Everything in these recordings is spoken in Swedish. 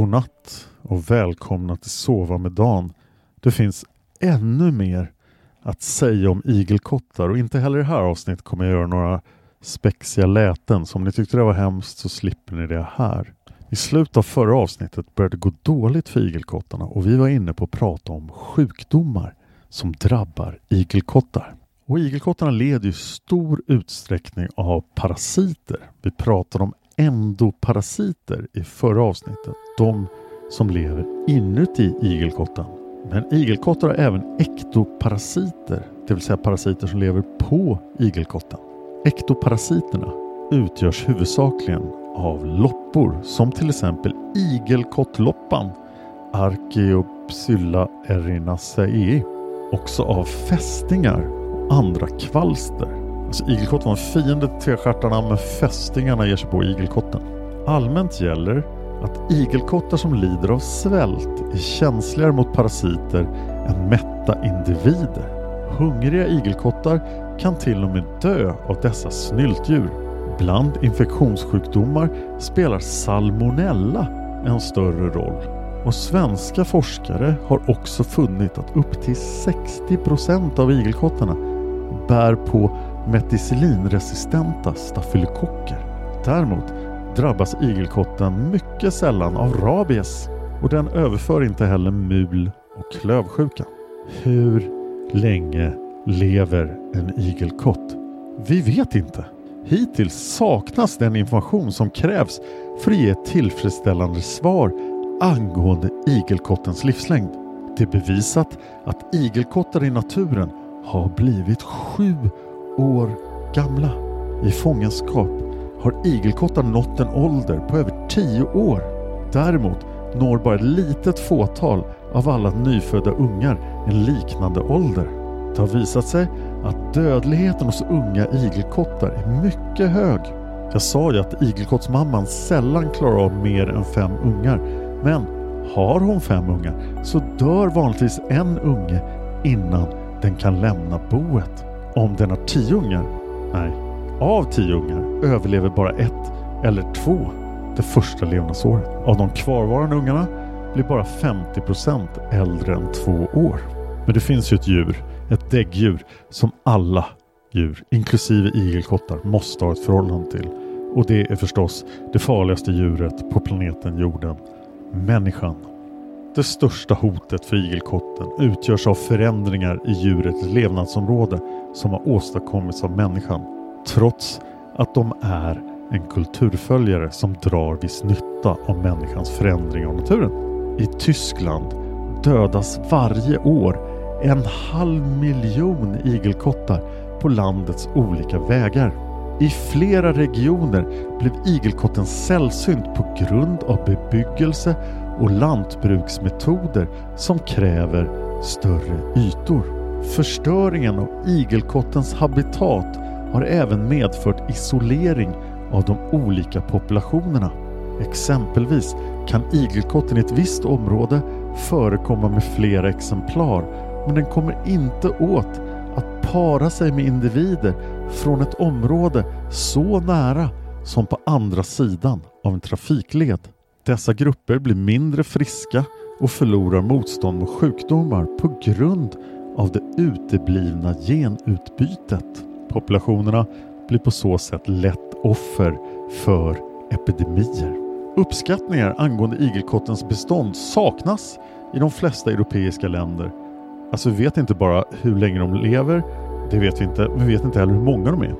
God natt och välkomna till Sova med Dan. Det finns ännu mer att säga om igelkottar och inte heller i det här avsnittet kommer jag göra några spexiga läten. Så om ni tyckte det var hemskt så slipper ni det här. I slutet av förra avsnittet började det gå dåligt för igelkottarna och vi var inne på att prata om sjukdomar som drabbar igelkottar. Och igelkottarna leder i stor utsträckning av parasiter. Vi pratade om endoparasiter i förra avsnittet. De som lever inuti igelkotten. Men igelkottar har även ektoparasiter, det vill säga parasiter som lever på igelkotten. Ektoparasiterna utgörs huvudsakligen av loppor som till exempel igelkottloppan Archaeopsylla erinaceae. Också av fästingar och andra kvalster. Alltså igelkott var en fiende till trestjärtarna men fästingarna ger sig på igelkotten. Allmänt gäller att igelkottar som lider av svält är känsligare mot parasiter än mätta individer. Hungriga igelkottar kan till och med dö av dessa snyltdjur. Bland infektionssjukdomar spelar salmonella en större roll. Och svenska forskare har också funnit att upp till 60% av igelkottarna bär på meticillinresistenta stafylokocker. Däremot drabbas igelkotten mycket sällan av rabies och den överför inte heller mul och klövsjuka. Hur länge lever en igelkott? Vi vet inte. Hittills saknas den information som krävs för att ge ett tillfredsställande svar angående igelkottens livslängd. Det är bevisat att igelkottar i naturen har blivit sju år gamla. I fångenskap har igelkottar nått en ålder på över 10 år. Däremot når bara ett litet fåtal av alla nyfödda ungar en liknande ålder. Det har visat sig att dödligheten hos unga igelkottar är mycket hög. Jag sa ju att igelkottsmamman sällan klarar av mer än fem ungar. Men har hon fem ungar så dör vanligtvis en unge innan den kan lämna boet. Om den har tio ungar? Nej, av tio ungar överlever bara ett eller två det första levnadsåret. Av de kvarvarande ungarna blir bara 50% äldre än två år. Men det finns ju ett djur, ett däggdjur, som alla djur, inklusive igelkottar, måste ha ett förhållande till. Och det är förstås det farligaste djuret på planeten jorden, människan. Det största hotet för igelkotten utgörs av förändringar i djurets levnadsområde som har åstadkommits av människan. Trots att de är en kulturföljare som drar viss nytta av människans förändring av naturen. I Tyskland dödas varje år en halv miljon igelkottar på landets olika vägar. I flera regioner blev igelkotten sällsynt på grund av bebyggelse och lantbruksmetoder som kräver större ytor. Förstöringen av igelkottens habitat har även medfört isolering av de olika populationerna. Exempelvis kan igelkotten i ett visst område förekomma med flera exemplar men den kommer inte åt att para sig med individer från ett område så nära som på andra sidan av en trafikled. Dessa grupper blir mindre friska och förlorar motstånd mot sjukdomar på grund av det uteblivna genutbytet. Populationerna blir på så sätt lätt offer för epidemier. Uppskattningar angående igelkottens bestånd saknas i de flesta europeiska länder. Alltså vi vet inte bara hur länge de lever, det vet vi inte, men vi vet inte heller hur många de är.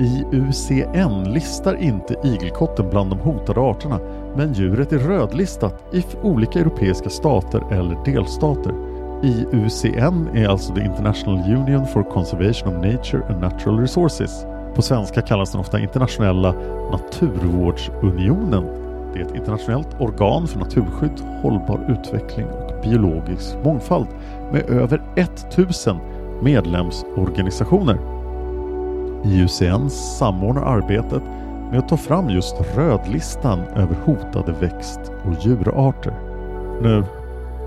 IUCN listar inte igelkotten bland de hotade arterna men djuret är rödlistat i olika europeiska stater eller delstater. IUCN är alltså the International Union for Conservation of Nature and Natural Resources. På svenska kallas den ofta Internationella Naturvårdsunionen. Det är ett internationellt organ för naturskydd, hållbar utveckling och biologisk mångfald med över 1000 medlemsorganisationer. IUCN samordnar arbetet med att ta fram just rödlistan över hotade växt och djurarter. Nu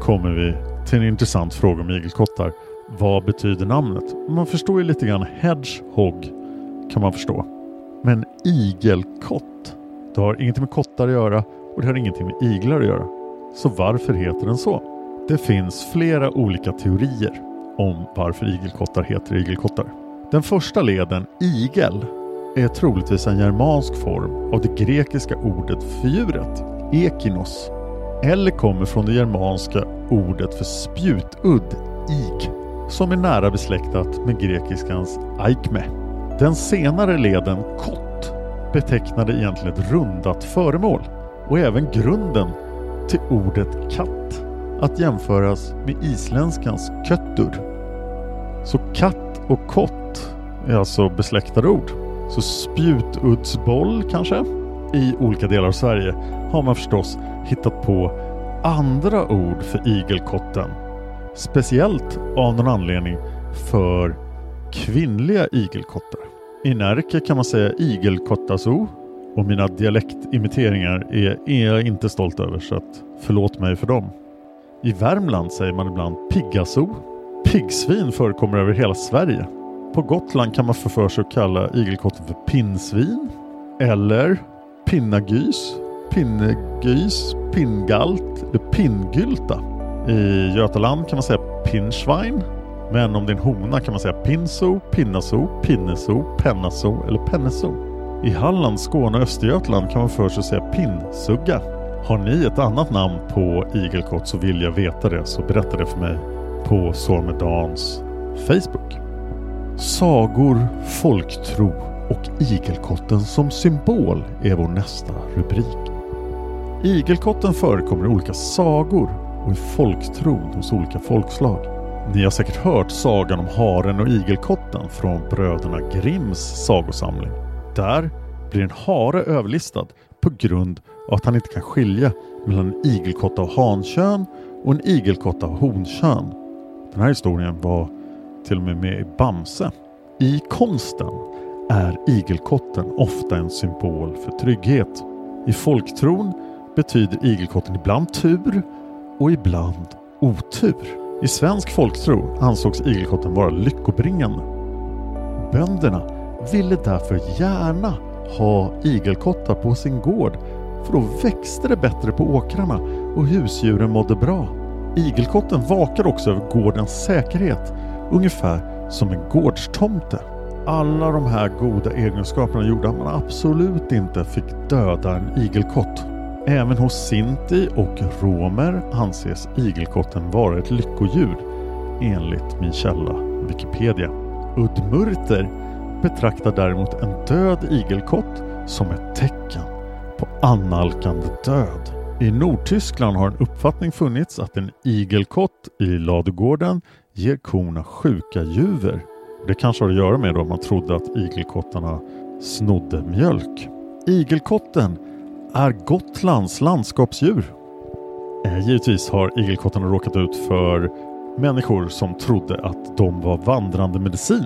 kommer vi till en intressant fråga om igelkottar. Vad betyder namnet? Man förstår ju lite grann hedgehog kan man förstå. Men igelkott, det har ingenting med kottar att göra och det har ingenting med iglar att göra. Så varför heter den så? Det finns flera olika teorier om varför igelkottar heter igelkottar. Den första leden, igel, är troligtvis en germansk form av det grekiska ordet för djuret, ekinos, eller kommer från det germanska ordet för spjutudd, ig, som är nära besläktat med grekiskans aikme. Den senare leden, kott, betecknade egentligen ett rundat föremål och även grunden till ordet katt, att jämföras med isländskans köttur. Så katt och kott är alltså besläktade ord. Så spjutuddsboll kanske? I olika delar av Sverige har man förstås hittat på andra ord för igelkotten. Speciellt av någon anledning för kvinnliga igelkottar. I Närke kan man säga igelkottaso och mina dialektimiteringar är, är jag inte stolt över så att förlåt mig för dem. I Värmland säger man ibland piggaso. Piggsvin förekommer över hela Sverige. På Gotland kan man få för sig att kalla igelkotten för pinnsvin eller pinnagys, pinnegys, pinngalt eller pinngylta. I Götaland kan man säga pinschwein men om det är en hona kan man säga pinso, pinnaso, pinneso, pennaso eller penneso. I Halland, Skåne och Östergötland kan man för sig säga pinnsugga. Har ni ett annat namn på igelkott så vill jag veta det så berätta det för mig på Sormedans Facebook. Sagor, folktro och igelkotten som symbol är vår nästa rubrik. Igelkotten förekommer i olika sagor och i folktron hos olika folkslag. Ni har säkert hört sagan om haren och igelkotten från bröderna Grimms sagosamling. Där blir en hare överlistad på grund av att han inte kan skilja mellan en igelkott av hankön och en igelkott av honkön. Den här historien var till och med med i Bamse. I konsten är igelkotten ofta en symbol för trygghet. I folktron betyder igelkotten ibland tur och ibland otur. I svensk folktro ansågs igelkotten vara lyckobringande. Bönderna ville därför gärna ha igelkottar på sin gård för då växte det bättre på åkrarna och husdjuren mådde bra. Igelkotten vakar också över gårdens säkerhet, ungefär som en gårdstomte alla de här goda egenskaperna gjorde att man absolut inte fick döda en igelkott. Även hos Sinti och romer anses igelkotten vara ett lyckodjur enligt min källa Wikipedia. Udmurter betraktar däremot en död igelkott som ett tecken på annalkande död. I Nordtyskland har en uppfattning funnits att en igelkott i ladugården ger korna sjuka juver. Det kanske har att göra med att man trodde att igelkottarna snodde mjölk. Igelkotten är Gotlands landskapsdjur. Eh, givetvis har igelkottarna råkat ut för människor som trodde att de var vandrande medicin.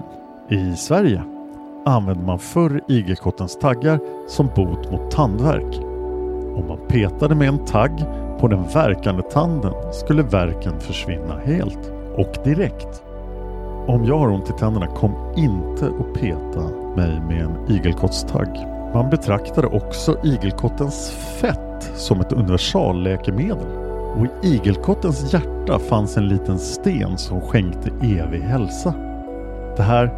I Sverige använde man förr igelkottens taggar som bot mot tandvärk. Om man petade med en tagg på den verkande tanden skulle verken försvinna helt och direkt. Om jag har ont i tänderna, kom inte och peta mig med en igelkottstagg. Man betraktade också igelkottens fett som ett universalläkemedel. Och i igelkottens hjärta fanns en liten sten som skänkte evig hälsa. Det här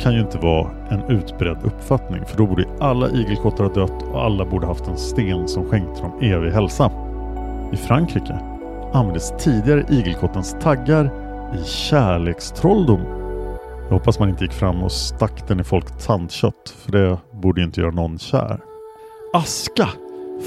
kan ju inte vara en utbredd uppfattning för då borde alla igelkottar ha dött och alla borde haft en sten som skänkte dem evig hälsa. I Frankrike användes tidigare igelkottens taggar i kärlekstrolldom. Jag hoppas man inte gick fram och stack den i folks tandkött för det borde ju inte göra någon kär. Aska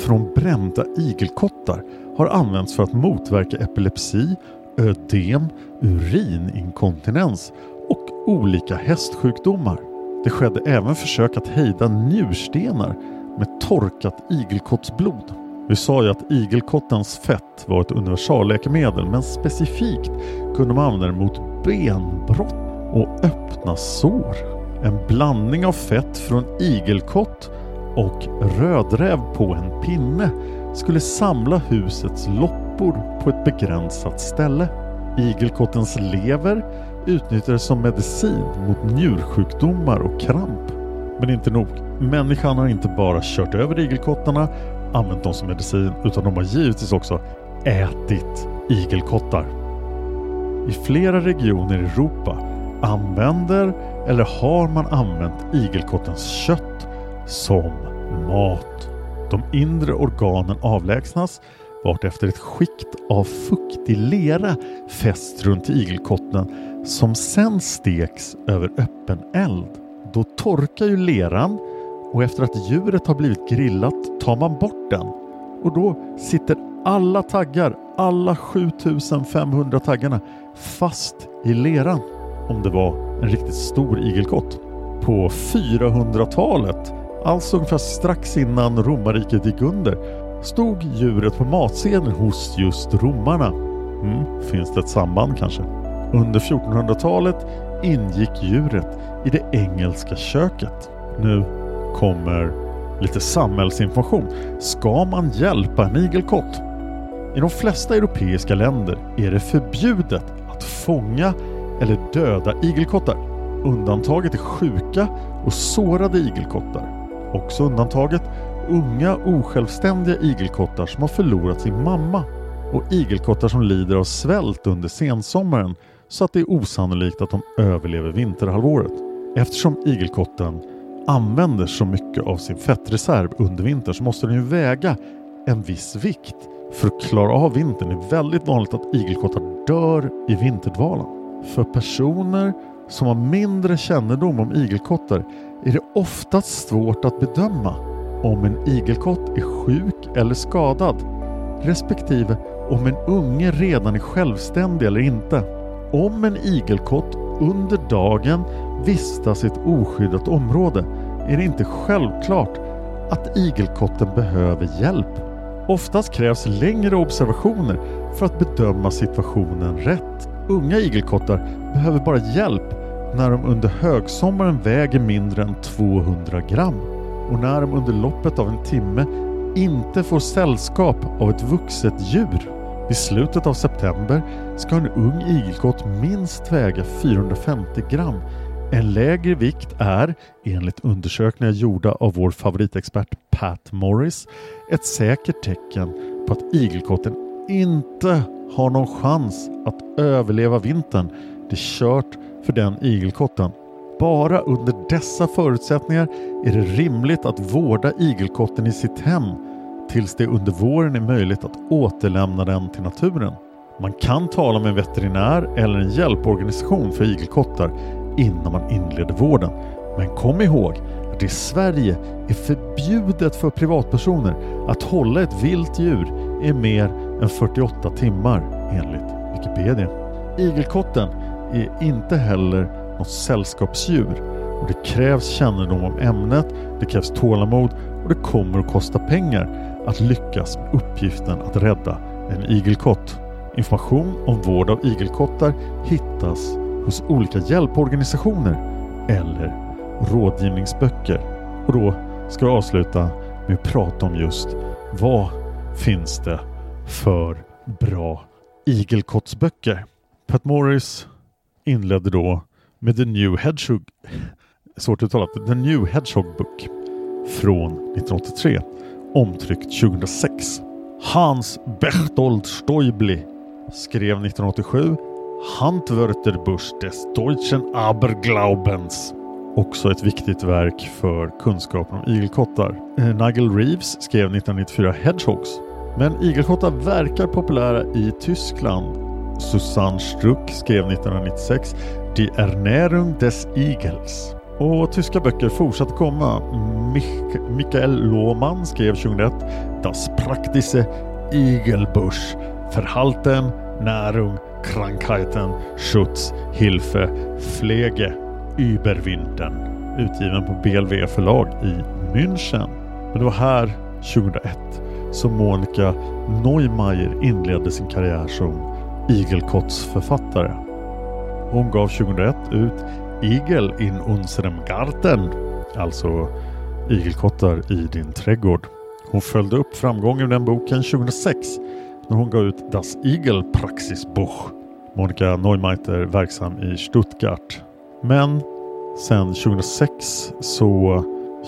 från brända igelkottar har använts för att motverka epilepsi, ödem, urininkontinens och olika hästsjukdomar. Det skedde även försök att hejda njurstenar med torkat igelkottsblod. Vi sa ju att igelkottens fett var ett universalläkemedel men specifikt kunde man använda den mot benbrott och öppna sår. En blandning av fett från igelkott och rödräv på en pinne skulle samla husets loppor på ett begränsat ställe. Igelkottens lever utnyttjades som medicin mot njursjukdomar och kramp. Men inte nog. Människan har inte bara kört över igelkottarna, använt dem som medicin, utan de har givetvis också ätit igelkottar. I flera regioner i Europa använder eller har man använt igelkottens kött som mat. De inre organen avlägsnas vartefter ett skikt av fuktig lera fästs runt igelkotten som sen steks över öppen eld. Då torkar ju leran och efter att djuret har blivit grillat tar man bort den och då sitter alla taggar, alla 7500 taggarna fast i leran om det var en riktigt stor igelkott. På 400-talet, alltså ungefär strax innan romarriket gick under, stod djuret på matsedeln hos just romarna. Mm, finns det ett samband kanske? Under 1400-talet ingick djuret i det engelska köket. Nu kommer lite samhällsinformation. Ska man hjälpa en igelkott? I de flesta europeiska länder är det förbjudet att fånga eller döda igelkottar. Undantaget är sjuka och sårade igelkottar. Också undantaget unga osjälvständiga igelkottar som har förlorat sin mamma och igelkottar som lider av svält under sensommaren så att det är osannolikt att de överlever vinterhalvåret. Eftersom igelkotten använder så mycket av sin fettreserv under vintern så måste den ju väga en viss vikt för att klara av vintern. är Det väldigt vanligt att igelkottar dör i vinterdvalan. För personer som har mindre kännedom om igelkottar är det oftast svårt att bedöma om en igelkott är sjuk eller skadad respektive om en unge redan är självständig eller inte. Om en igelkott under dagen vistas i ett oskyddat område är det inte självklart att igelkotten behöver hjälp. Oftast krävs längre observationer för att bedöma situationen rätt. Unga igelkottar behöver bara hjälp när de under högsommaren väger mindre än 200 gram och när de under loppet av en timme inte får sällskap av ett vuxet djur. I slutet av september ska en ung igelkott minst väga 450 gram. En lägre vikt är, enligt undersökningar gjorda av vår favoritexpert Pat Morris, ett säkert tecken på att igelkotten inte har någon chans att överleva vintern. Det är kört för den igelkotten. bara under dessa förutsättningar är det rimligt att vårda igelkotten i sitt hem tills det under våren är möjligt att återlämna den till naturen. Man kan tala med en veterinär eller en hjälporganisation för igelkottar innan man inleder vården. Men kom ihåg att i Sverige är förbjudet för privatpersoner att hålla ett vilt djur i mer än 48 timmar enligt Wikipedia. Igelkotten är inte heller något sällskapsdjur och det krävs kännedom om ämnet, det krävs tålamod och det kommer att kosta pengar att lyckas med uppgiften att rädda en igelkott. Information om vård av igelkottar hittas hos olika hjälporganisationer eller rådgivningsböcker. Och då ska vi avsluta med att prata om just vad finns det för bra igelkottsböcker? Pat Morris inledde då med The New Hedgehog svårt uttalat, The New Hedgehog Book från 1983 omtryckt 2006. Hans Bertold Stoibli skrev 1987 Handwörterbusch des Deutschen Aberglaubens. Också ett viktigt verk för kunskapen om igelkottar. Eh, Nigel Reeves skrev 1994 Hedgehogs. Men igelkottar verkar populära i Tyskland. Susanne Struck skrev 1996 Die Ernährung des Igels. Och tyska böcker fortsatte komma. Mich Michael Lohmann skrev 2001 Das praktische Igelbusch Verhalten, Närung, Krankheiten, Schutz, Hilfe, Pflege, Überwinden. Utgiven på BLV förlag i München. Men det var här 2001 som Monica Neumeier inledde sin karriär som igelkottsförfattare. Hon gav 2001 ut Igel in unserem Garten, alltså Igelkottar i din trädgård. Hon följde upp framgången med den boken 2006 när hon gav ut Das Igel Praxisbuch. Monica Neumeiter verksam i Stuttgart. Men sen 2006 så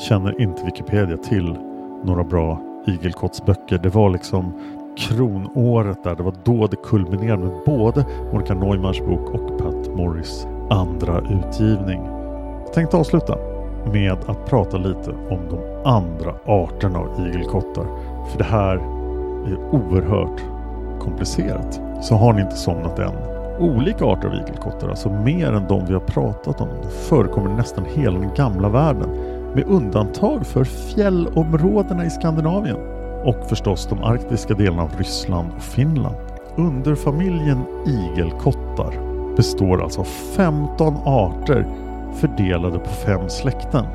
känner inte Wikipedia till några bra igelkottsböcker. Det var liksom kronåret där. Det var då det kulminerade med både Monica Neumanns bok och Pat Morris andra utgivning. Jag tänkte avsluta med att prata lite om de andra arterna av igelkottar. För det här är oerhört komplicerat. Så har ni inte somnat än. Olika arter av igelkottar, alltså mer än de vi har pratat om, förekommer i nästan hela den gamla världen. Med undantag för fjällområdena i Skandinavien och förstås de arktiska delarna av Ryssland och Finland. Underfamiljen igelkottar består alltså av 15 arter fördelade på fem släkten.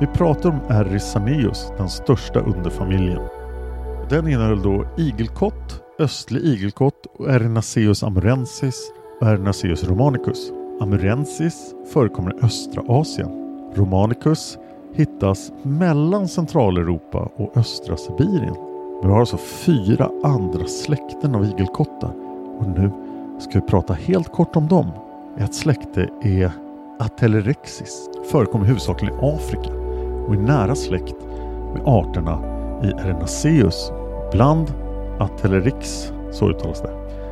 Vi pratar om Erisaneus, den största underfamiljen. Den innehöll då igelkott, östlig igelkott och Erinaceus amurensis och Erinaceus romanicus. Amurensis förekommer i östra Asien. Romanicus hittas mellan Centraleuropa och östra Sibirien. Vi har alltså fyra andra släkten av igelkottar och nu ska vi prata helt kort om dem. Ett släkte är Atelerexis, förekommer huvudsakligen i Afrika och är nära släkt med arterna i Erinaceus. Bland Atelerix, så uttalas det,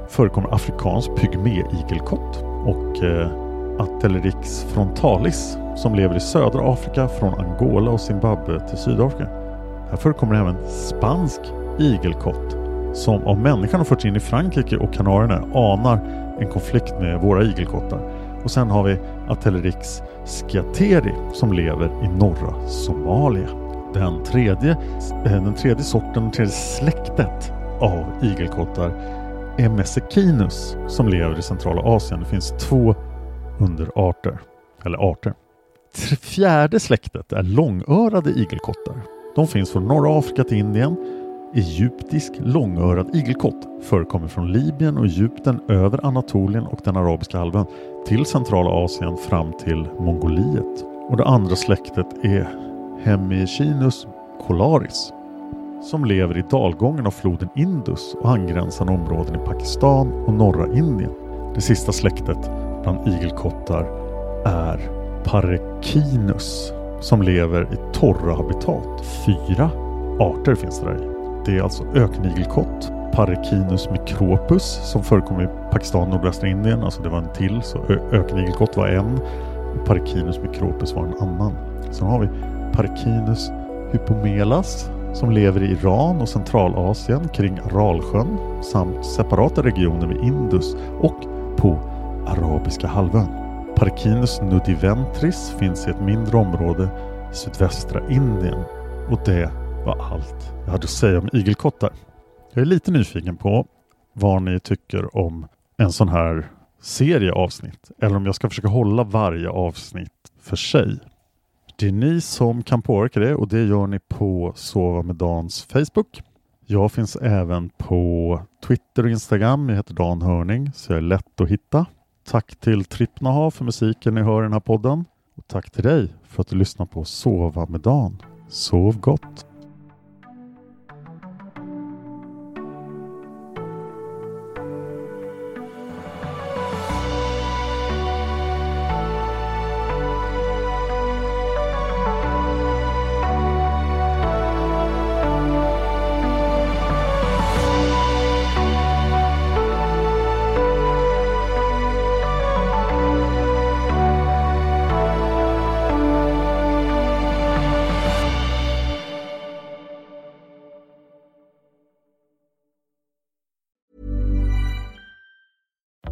förekommer afrikansk pygmé-igelkott och eh, Atelerix frontalis som lever i södra Afrika från Angola och Zimbabwe till Sydafrika. Här förekommer även spansk igelkott som av människan har förts in i Frankrike och Kanarierna anar en konflikt med våra igelkottar. Och sen har vi Atelerix skiateri som lever i norra Somalia. Den tredje, eh, den tredje sorten, det tredje släktet av igelkottar är Messekinus som lever i centrala Asien. Det finns två underarter, eller arter. Fjärde släktet är långörade igelkottar. De finns från norra Afrika till Indien Egyptisk långörad igelkott förekommer från Libyen och Egypten över Anatolien och den arabiska halvön till centrala Asien fram till Mongoliet. Och det andra släktet är Hemichinus colaris som lever i dalgången av floden Indus och angränsande områden i Pakistan och norra Indien. Det sista släktet bland igelkottar är Parekinus som lever i torra habitat. Fyra arter finns det där i. Det är alltså ökenigelkott, Parekinus micropus som förekommer i Pakistan och nordvästra Indien. Alltså det var en till, så ökenigelkott var en. och Parekinus micropus var en annan. Sen har vi Parekinus hypomelas som lever i Iran och Centralasien kring Aralsjön samt separata regioner vid Indus och på Arabiska halvön. Parkinus nudiventris finns i ett mindre område i sydvästra Indien och det var allt jag hade att säga om igelkottar. Jag är lite nyfiken på vad ni tycker om en sån här serie avsnitt eller om jag ska försöka hålla varje avsnitt för sig. Det är ni som kan påverka det och det gör ni på Sova med Dans Facebook. Jag finns även på Twitter och Instagram. Jag heter Dan Hörning så jag är lätt att hitta. Tack till Trippnaha för musiken ni hör i den här podden. Och tack till dig för att du lyssnar på Sova med Dan. Sov gott!